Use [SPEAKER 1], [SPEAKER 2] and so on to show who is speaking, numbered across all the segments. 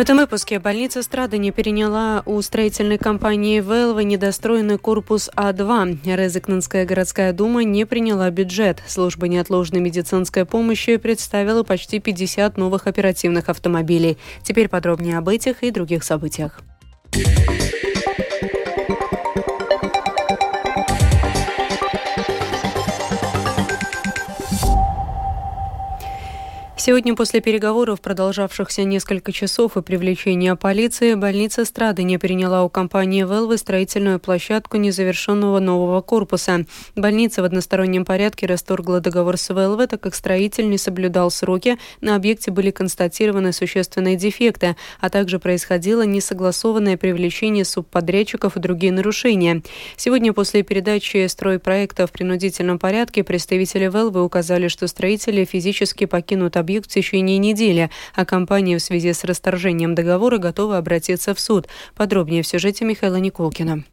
[SPEAKER 1] этом выпуске больница Страдания переняла у строительной компании «Велва» недостроенный корпус А2. Резекненская городская дума не приняла бюджет. Служба неотложной медицинской помощи представила почти 50 новых оперативных автомобилей. Теперь подробнее об этих и других событиях. Сегодня после переговоров, продолжавшихся несколько часов и привлечения полиции, больница Страдания приняла у компании «Велвы» строительную площадку незавершенного нового корпуса. Больница в одностороннем порядке расторгла договор с «Велвы», так как строитель не соблюдал сроки, на объекте были констатированы существенные дефекты, а также происходило несогласованное привлечение субподрядчиков и другие нарушения. Сегодня после передачи стройпроекта в принудительном порядке представители «Велвы» указали, что строители физически покинут объект объект в течение недели, а компания в связи с расторжением договора готова обратиться в суд. Подробнее в сюжете Михаила Николкина.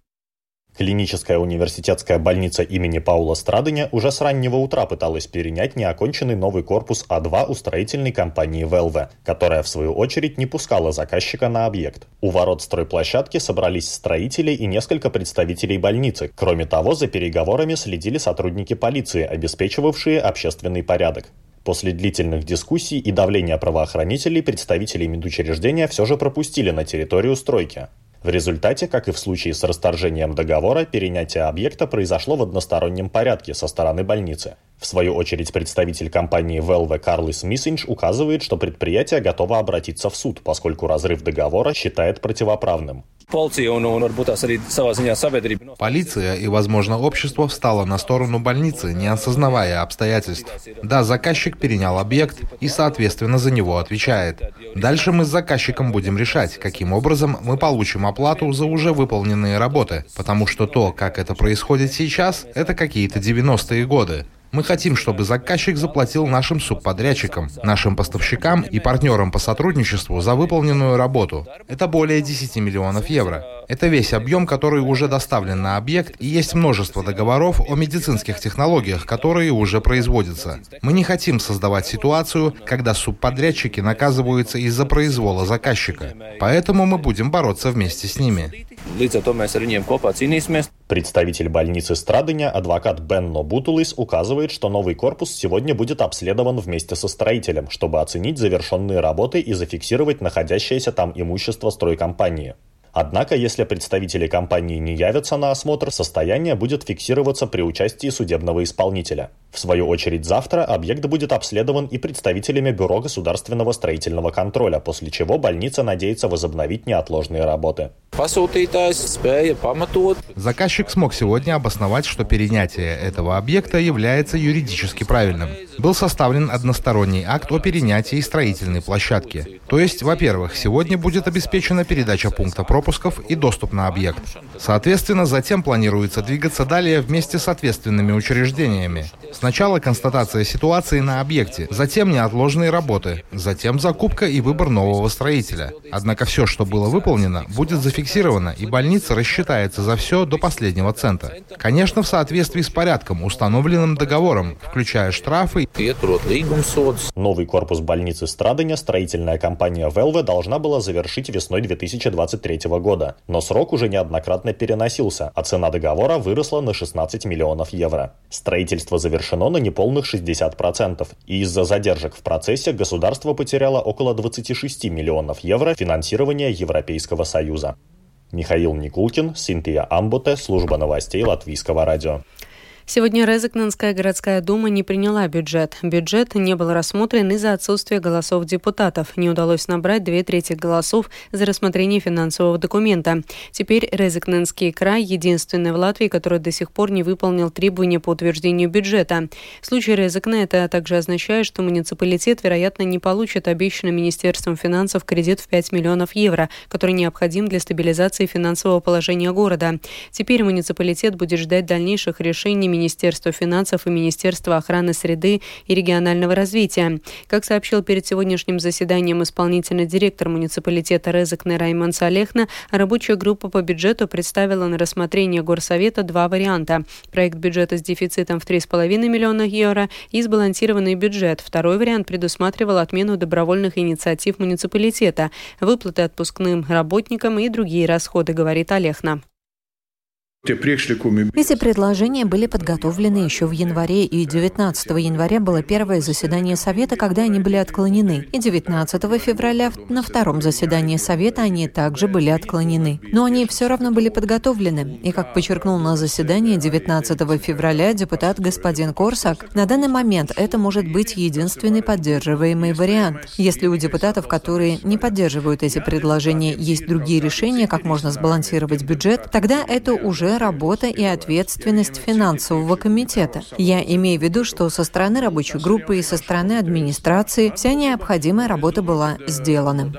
[SPEAKER 2] Клиническая университетская больница имени Паула Страдыня уже с раннего утра пыталась перенять неоконченный новый корпус А2 у строительной компании «Велве», которая, в свою очередь, не пускала заказчика на объект. У ворот стройплощадки собрались строители и несколько представителей больницы. Кроме того, за переговорами следили сотрудники полиции, обеспечивавшие общественный порядок. После длительных дискуссий и давления правоохранителей представители медучреждения все же пропустили на территорию стройки. В результате, как и в случае с расторжением договора, перенятие объекта произошло в одностороннем порядке со стороны больницы. В свою очередь, представитель компании Velve Карлис Миссинч указывает, что предприятие готово обратиться в суд, поскольку разрыв договора считает противоправным.
[SPEAKER 3] Полиция и, возможно, общество встало на сторону больницы, не осознавая обстоятельств. Да, заказчик перенял объект и, соответственно, за него отвечает. Дальше мы с заказчиком будем решать, каким образом мы получим оплату за уже выполненные работы, потому что то, как это происходит сейчас, это какие-то 90-е годы. Мы хотим, чтобы заказчик заплатил нашим субподрядчикам, нашим поставщикам и партнерам по сотрудничеству за выполненную работу. Это более 10 миллионов евро. Это весь объем, который уже доставлен на объект, и есть множество договоров о медицинских технологиях, которые уже производятся. Мы не хотим создавать ситуацию, когда субподрядчики наказываются из-за произвола заказчика. Поэтому мы будем бороться вместе с ними.
[SPEAKER 2] Представитель больницы Страдыня, адвокат Бенно Бутулис, указывает, что новый корпус сегодня будет обследован вместе со строителем, чтобы оценить завершенные работы и зафиксировать находящееся там имущество стройкомпании. Однако, если представители компании не явятся на осмотр, состояние будет фиксироваться при участии судебного исполнителя. В свою очередь завтра объект будет обследован и представителями Бюро государственного строительного контроля, после чего больница надеется возобновить неотложные работы.
[SPEAKER 3] Заказчик смог сегодня обосновать, что перенятие этого объекта является юридически правильным. Был составлен односторонний акт о перенятии строительной площадки. То есть, во-первых, сегодня будет обеспечена передача пункта пропусков и доступ на объект. Соответственно, затем планируется двигаться далее вместе с ответственными учреждениями. Сначала констатация ситуации на объекте, затем неотложные работы, затем закупка и выбор нового строителя. Однако все, что было выполнено, будет зафиксировано, и больница рассчитается за все до последнего цента. Конечно, в соответствии с порядком, установленным договором, включая штрафы.
[SPEAKER 2] Новый корпус больницы Страдыня строительная компания Велве должна была завершить весной 2023 года, но срок уже неоднократно переносился, а цена договора выросла на 16 миллионов евро. Строительство завершено на неполных 60%, и из-за задержек в процессе государство потеряло около 26 миллионов евро финансирования Европейского Союза. Михаил Никулкин, Синтия Амбуте, служба новостей Латвийского радио.
[SPEAKER 1] Сегодня Резекненская городская дума не приняла бюджет. Бюджет не был рассмотрен из-за отсутствия голосов депутатов. Не удалось набрать две трети голосов за рассмотрение финансового документа. Теперь Резекненский край единственный в Латвии, который до сих пор не выполнил требования по утверждению бюджета. В случае Резекне это также означает, что муниципалитет, вероятно, не получит обещанный Министерством финансов кредит в 5 миллионов евро, который необходим для стабилизации финансового положения города. Теперь муниципалитет будет ждать дальнейших решений Министерства финансов и Министерства охраны среды и регионального развития. Как сообщил перед сегодняшним заседанием исполнительный директор муниципалитета Резекне Раймон Салехна, рабочая группа по бюджету представила на рассмотрение Горсовета два варианта. Проект бюджета с дефицитом в 3,5 миллиона евро и сбалансированный бюджет. Второй вариант предусматривал отмену добровольных инициатив муниципалитета, выплаты отпускным работникам и другие расходы, говорит Олехна.
[SPEAKER 4] Эти предложения были подготовлены еще в январе, и 19 января было первое заседание Совета, когда они были отклонены. И 19 февраля на втором заседании Совета они также были отклонены. Но они все равно были подготовлены. И, как подчеркнул на заседании 19 февраля депутат господин Корсак, на данный момент это может быть единственный поддерживаемый вариант. Если у депутатов, которые не поддерживают эти предложения, есть другие решения, как можно сбалансировать бюджет, тогда это уже работа и ответственность финансового комитета. Я имею в виду, что со стороны рабочей группы и со стороны администрации вся необходимая работа была сделана.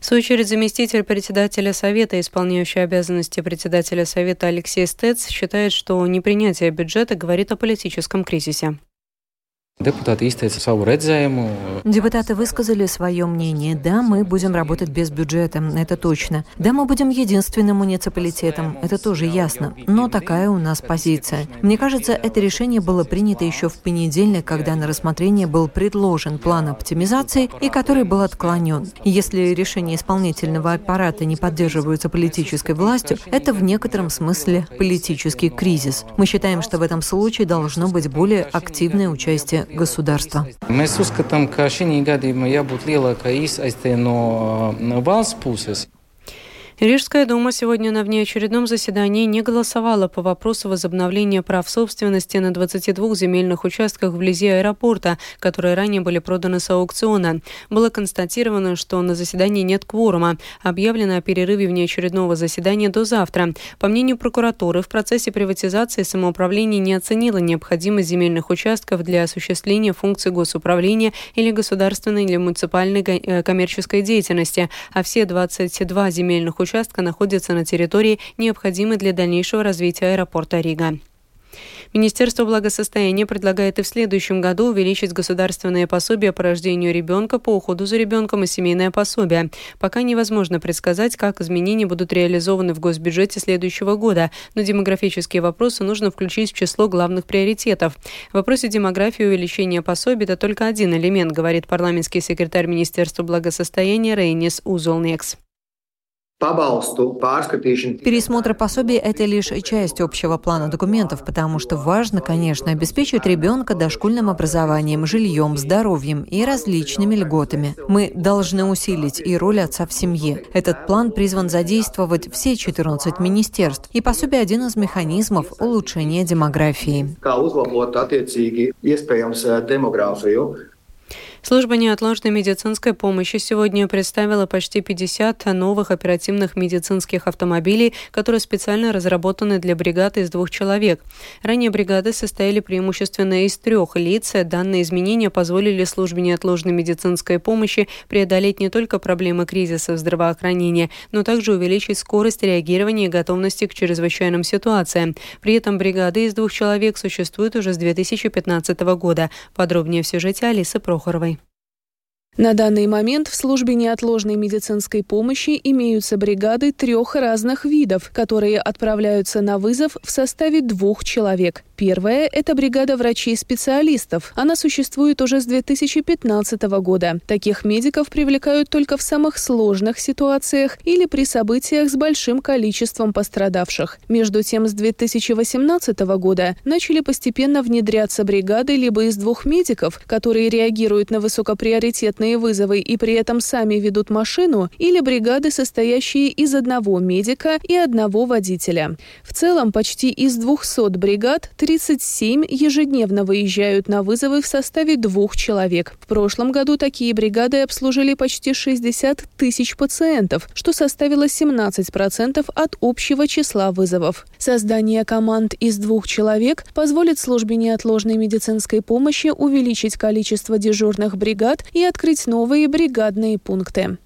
[SPEAKER 1] В свою очередь, заместитель председателя Совета, исполняющий обязанности председателя Совета Алексей Стец, считает, что непринятие бюджета говорит о политическом кризисе.
[SPEAKER 4] Депутаты Депутаты высказали свое мнение. Да, мы будем работать без бюджета, это точно. Да, мы будем единственным муниципалитетом, это тоже ясно. Но такая у нас позиция. Мне кажется, это решение было принято еще в понедельник, когда на рассмотрение был предложен план оптимизации и который был отклонен. Если решения исполнительного аппарата не поддерживаются политической властью, это в некотором смысле политический кризис. Мы считаем, что в этом случае должно быть более активное участие государства.
[SPEAKER 5] No valsts puses.
[SPEAKER 1] Рижская дума сегодня на внеочередном заседании не голосовала по вопросу возобновления прав собственности на 22 земельных участках вблизи аэропорта, которые ранее были проданы с аукциона. Было констатировано, что на заседании нет кворума. Объявлено о перерыве внеочередного заседания до завтра. По мнению прокуратуры, в процессе приватизации самоуправление не оценило необходимость земельных участков для осуществления функций госуправления или государственной или муниципальной э, коммерческой деятельности, а все 22 земельных участка участка находится на территории, необходимой для дальнейшего развития аэропорта Рига. Министерство благосостояния предлагает и в следующем году увеличить государственное пособие по рождению ребенка, по уходу за ребенком и семейное пособие. Пока невозможно предсказать, как изменения будут реализованы в госбюджете следующего года, но демографические вопросы нужно включить в число главных приоритетов. В вопросе демографии увеличения пособия – это только один элемент, говорит парламентский секретарь Министерства благосостояния Рейнис Узолнекс.
[SPEAKER 4] Пересмотр пособий – это лишь часть общего плана документов, потому что важно, конечно, обеспечить ребенка дошкольным образованием, жильем, здоровьем и различными льготами. Мы должны усилить и роль отца в семье. Этот план призван задействовать все 14 министерств, и пособие – один из механизмов улучшения демографии.
[SPEAKER 1] Служба неотложной медицинской помощи сегодня представила почти 50 новых оперативных медицинских автомобилей, которые специально разработаны для бригады из двух человек. Ранее бригады состояли преимущественно из трех лиц. Данные изменения позволили службе неотложной медицинской помощи преодолеть не только проблемы кризиса в здравоохранении, но также увеличить скорость реагирования и готовности к чрезвычайным ситуациям. При этом бригады из двух человек существуют уже с 2015 года. Подробнее в сюжете Алисы Прохоровой.
[SPEAKER 6] На данный момент в службе неотложной медицинской помощи имеются бригады трех разных видов, которые отправляются на вызов в составе двух человек. Первая – это бригада врачей-специалистов. Она существует уже с 2015 года. Таких медиков привлекают только в самых сложных ситуациях или при событиях с большим количеством пострадавших. Между тем, с 2018 года начали постепенно внедряться бригады либо из двух медиков, которые реагируют на высокоприоритетные вызовы и при этом сами ведут машину, или бригады, состоящие из одного медика и одного водителя. В целом, почти из 200 бригад 37 ежедневно выезжают на вызовы в составе двух человек. В прошлом году такие бригады обслужили почти 60 тысяч пациентов, что составило 17% от общего числа вызовов. Создание команд из двух человек позволит службе неотложной медицинской помощи увеличить количество дежурных бригад и открыть новые бригадные пункты.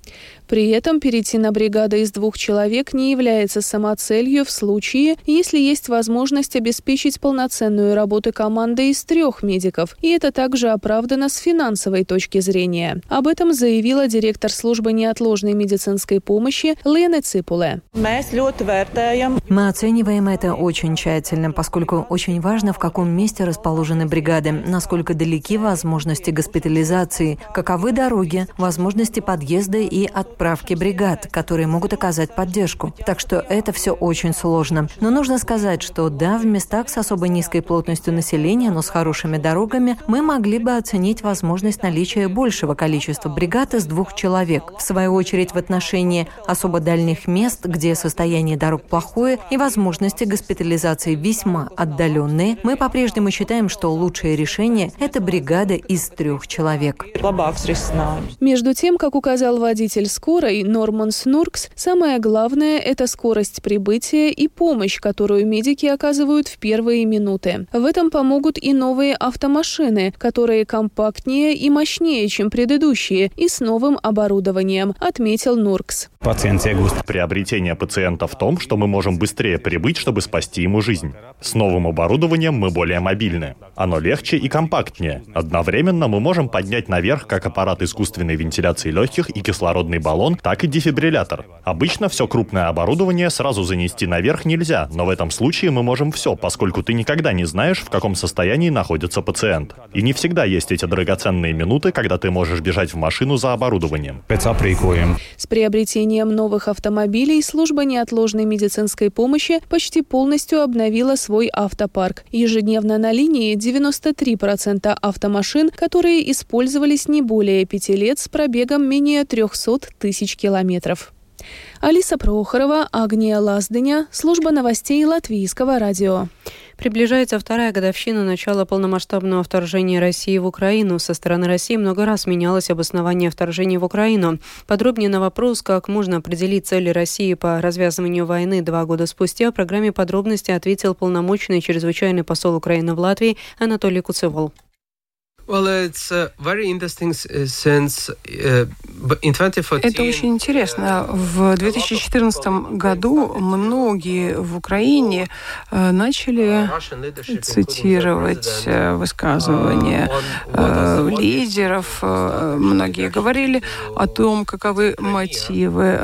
[SPEAKER 6] При этом перейти на бригады из двух человек не является самоцелью в случае, если есть возможность обеспечить полноценную работу команды из трех медиков, и это также оправдано с финансовой точки зрения. Об этом заявила директор службы неотложной медицинской помощи Лена Ципуле.
[SPEAKER 4] Мы оцениваем это очень тщательно, поскольку очень важно, в каком месте расположены бригады, насколько далеки возможности госпитализации, каковы дороги, возможности подъезда и отправки бригад, которые могут оказать поддержку. Так что это все очень сложно. Но нужно сказать, что да, в местах с особо низкой плотностью населения, но с хорошими дорогами, мы могли бы оценить возможность наличия большего количества бригад из двух человек. В свою очередь, в отношении особо дальних мест, где состояние дорог плохое и возможности госпитализации весьма отдаленные, мы по-прежнему считаем, что лучшее решение – это бригада из трех человек.
[SPEAKER 6] Между тем, как указал водитель скорой Норман Снуркс, самое главное – это скорость прибытия и помощь, которую медики оказывают в первые минуты. В этом помогут и новые автомашины, которые компактнее и мощнее, чем предыдущие, и с новым оборудованием, отметил Нуркс.
[SPEAKER 2] Приобретение пациента в том, что мы можем быстрее прибыть, чтобы спасти ему жизнь. С новым оборудованием мы более мобильны. Оно легче и компактнее. Одновременно мы можем поднять наверх как аппарат искусственной вентиляции легких и кислородный баллон, так и дефибриллятор. Обычно все крупное оборудование сразу занести наверх нельзя, но в этом случае мы можем все, поскольку ты никогда не знаешь, в каком состоянии находится пациент. И не всегда есть эти драгоценные минуты, когда ты можешь бежать в машину за оборудованием.
[SPEAKER 6] С приобретением новых автомобилей служба неотложной медицинской помощи почти полностью обновила свой автопарк. Ежедневно на линии 93% автомашин, которые использовались не более пяти лет с пробегом менее 300 тысяч километров. Алиса Прохорова, Агния Лаздыня, служба новостей Латвийского радио.
[SPEAKER 1] Приближается вторая годовщина начала полномасштабного вторжения России в Украину. Со стороны России много раз менялось обоснование вторжения в Украину. Подробнее на вопрос, как можно определить цели России по развязыванию войны два года спустя, в программе подробности ответил полномочный чрезвычайный посол Украины в Латвии Анатолий Куцевол.
[SPEAKER 7] Это очень интересно. В 2014 году многие в Украине э, начали цитировать э, высказывания uh, э, лидеров. Многие говорили о том, каковы мотивы,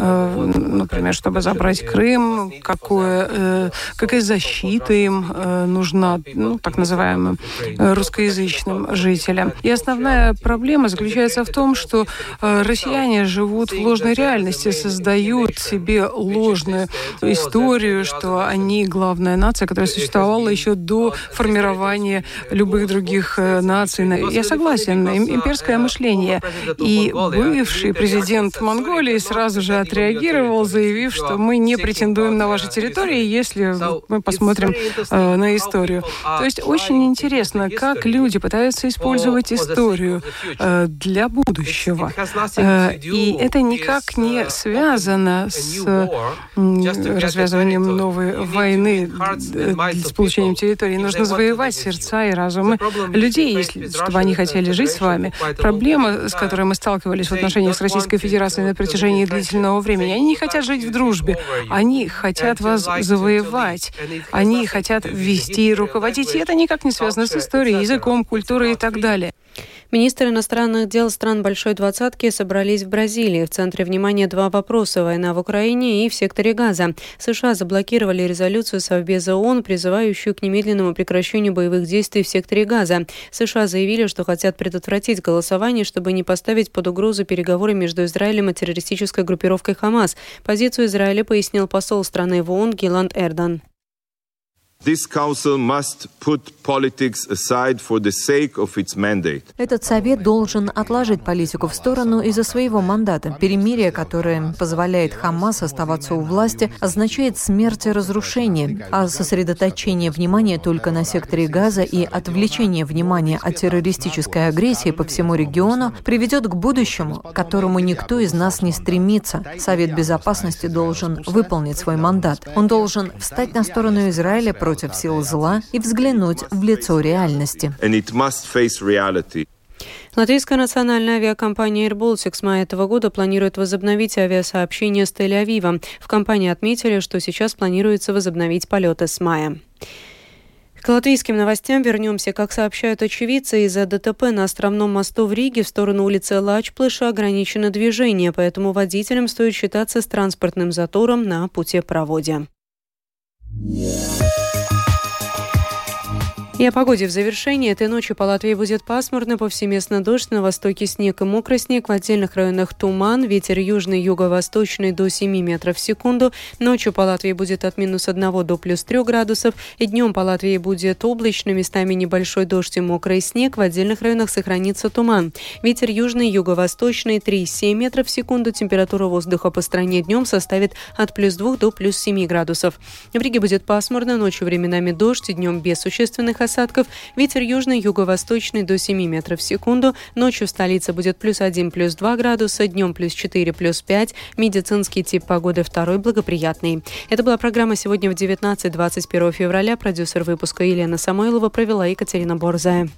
[SPEAKER 7] например, чтобы забрать Крым, какое, какая защита им нужна, ну, так называемым русскоязычным жителям Израиля. И основная проблема заключается в том, что э, россияне живут в ложной реальности, создают себе ложную историю, что они главная нация, которая существовала еще до формирования любых других э, наций. Я согласен, имперское мышление. И бывший президент Монголии сразу же отреагировал, заявив, что мы не претендуем на ваши территории, если мы посмотрим э, на историю. То есть очень интересно, как люди пытаются использовать использовать историю э, для будущего. Э, и это никак не связано с развязыванием новой войны с получением территории. Нужно завоевать сердца и разумы людей, если, чтобы они хотели жить с вами. Проблема, с которой мы сталкивались в отношениях с Российской Федерацией на протяжении длительного времени, они не хотят жить в дружбе, они хотят вас завоевать, они хотят вести и руководить, и это никак не связано с историей, языком, культурой и так далее далее.
[SPEAKER 1] Министры иностранных дел стран Большой Двадцатки собрались в Бразилии. В центре внимания два вопроса – война в Украине и в секторе Газа. США заблокировали резолюцию Совбеза ООН, призывающую к немедленному прекращению боевых действий в секторе Газа. США заявили, что хотят предотвратить голосование, чтобы не поставить под угрозу переговоры между Израилем и террористической группировкой Хамас. Позицию Израиля пояснил посол страны в ООН Гиланд Эрдан.
[SPEAKER 4] Этот совет должен отложить политику в сторону из-за своего мандата. Перемирие, которое позволяет Хамас оставаться у власти, означает смерть и разрушение, а сосредоточение внимания только на секторе Газа и отвлечение внимания от террористической агрессии по всему региону приведет к будущему, к которому никто из нас не стремится. Совет Безопасности должен выполнить свой мандат. Он должен встать на сторону Израиля против сил зла и взглянуть в лицо реальности.
[SPEAKER 1] Латвийская национальная авиакомпания Air с мая этого года планирует возобновить авиасообщение с Тель-Авивом. В компании отметили, что сейчас планируется возобновить полеты с мая. К латвийским новостям вернемся. Как сообщают очевидцы, из-за ДТП на Островном мосту в Риге в сторону улицы Лачплыша ограничено движение, поэтому водителям стоит считаться с транспортным затором на путепроводе. Yeah. И о погоде в завершении. Этой ночью по Латвии будет пасмурно, повсеместно дождь, на востоке снег и мокрый снег, в отдельных районах туман, ветер южный, юго-восточный до 7 метров в секунду. Ночью по Латвии будет от минус 1 до плюс 3 градусов, и днем по Латвии будет облачно, местами небольшой дождь и мокрый снег, в отдельных районах сохранится туман. Ветер южный, юго-восточный 3-7 метров в секунду, температура воздуха по стране днем составит от плюс 2 до плюс 7 градусов. В Риге будет пасмурно, ночью временами дождь, днем без существенных осадков. Ветер южный, юго-восточный до 7 метров в секунду. Ночью в столице будет плюс 1, плюс 2 градуса, днем плюс 4, плюс 5. Медицинский тип погоды второй благоприятный. Это была программа сегодня в 19-21 февраля. Продюсер выпуска Елена Самойлова провела Екатерина Борзая.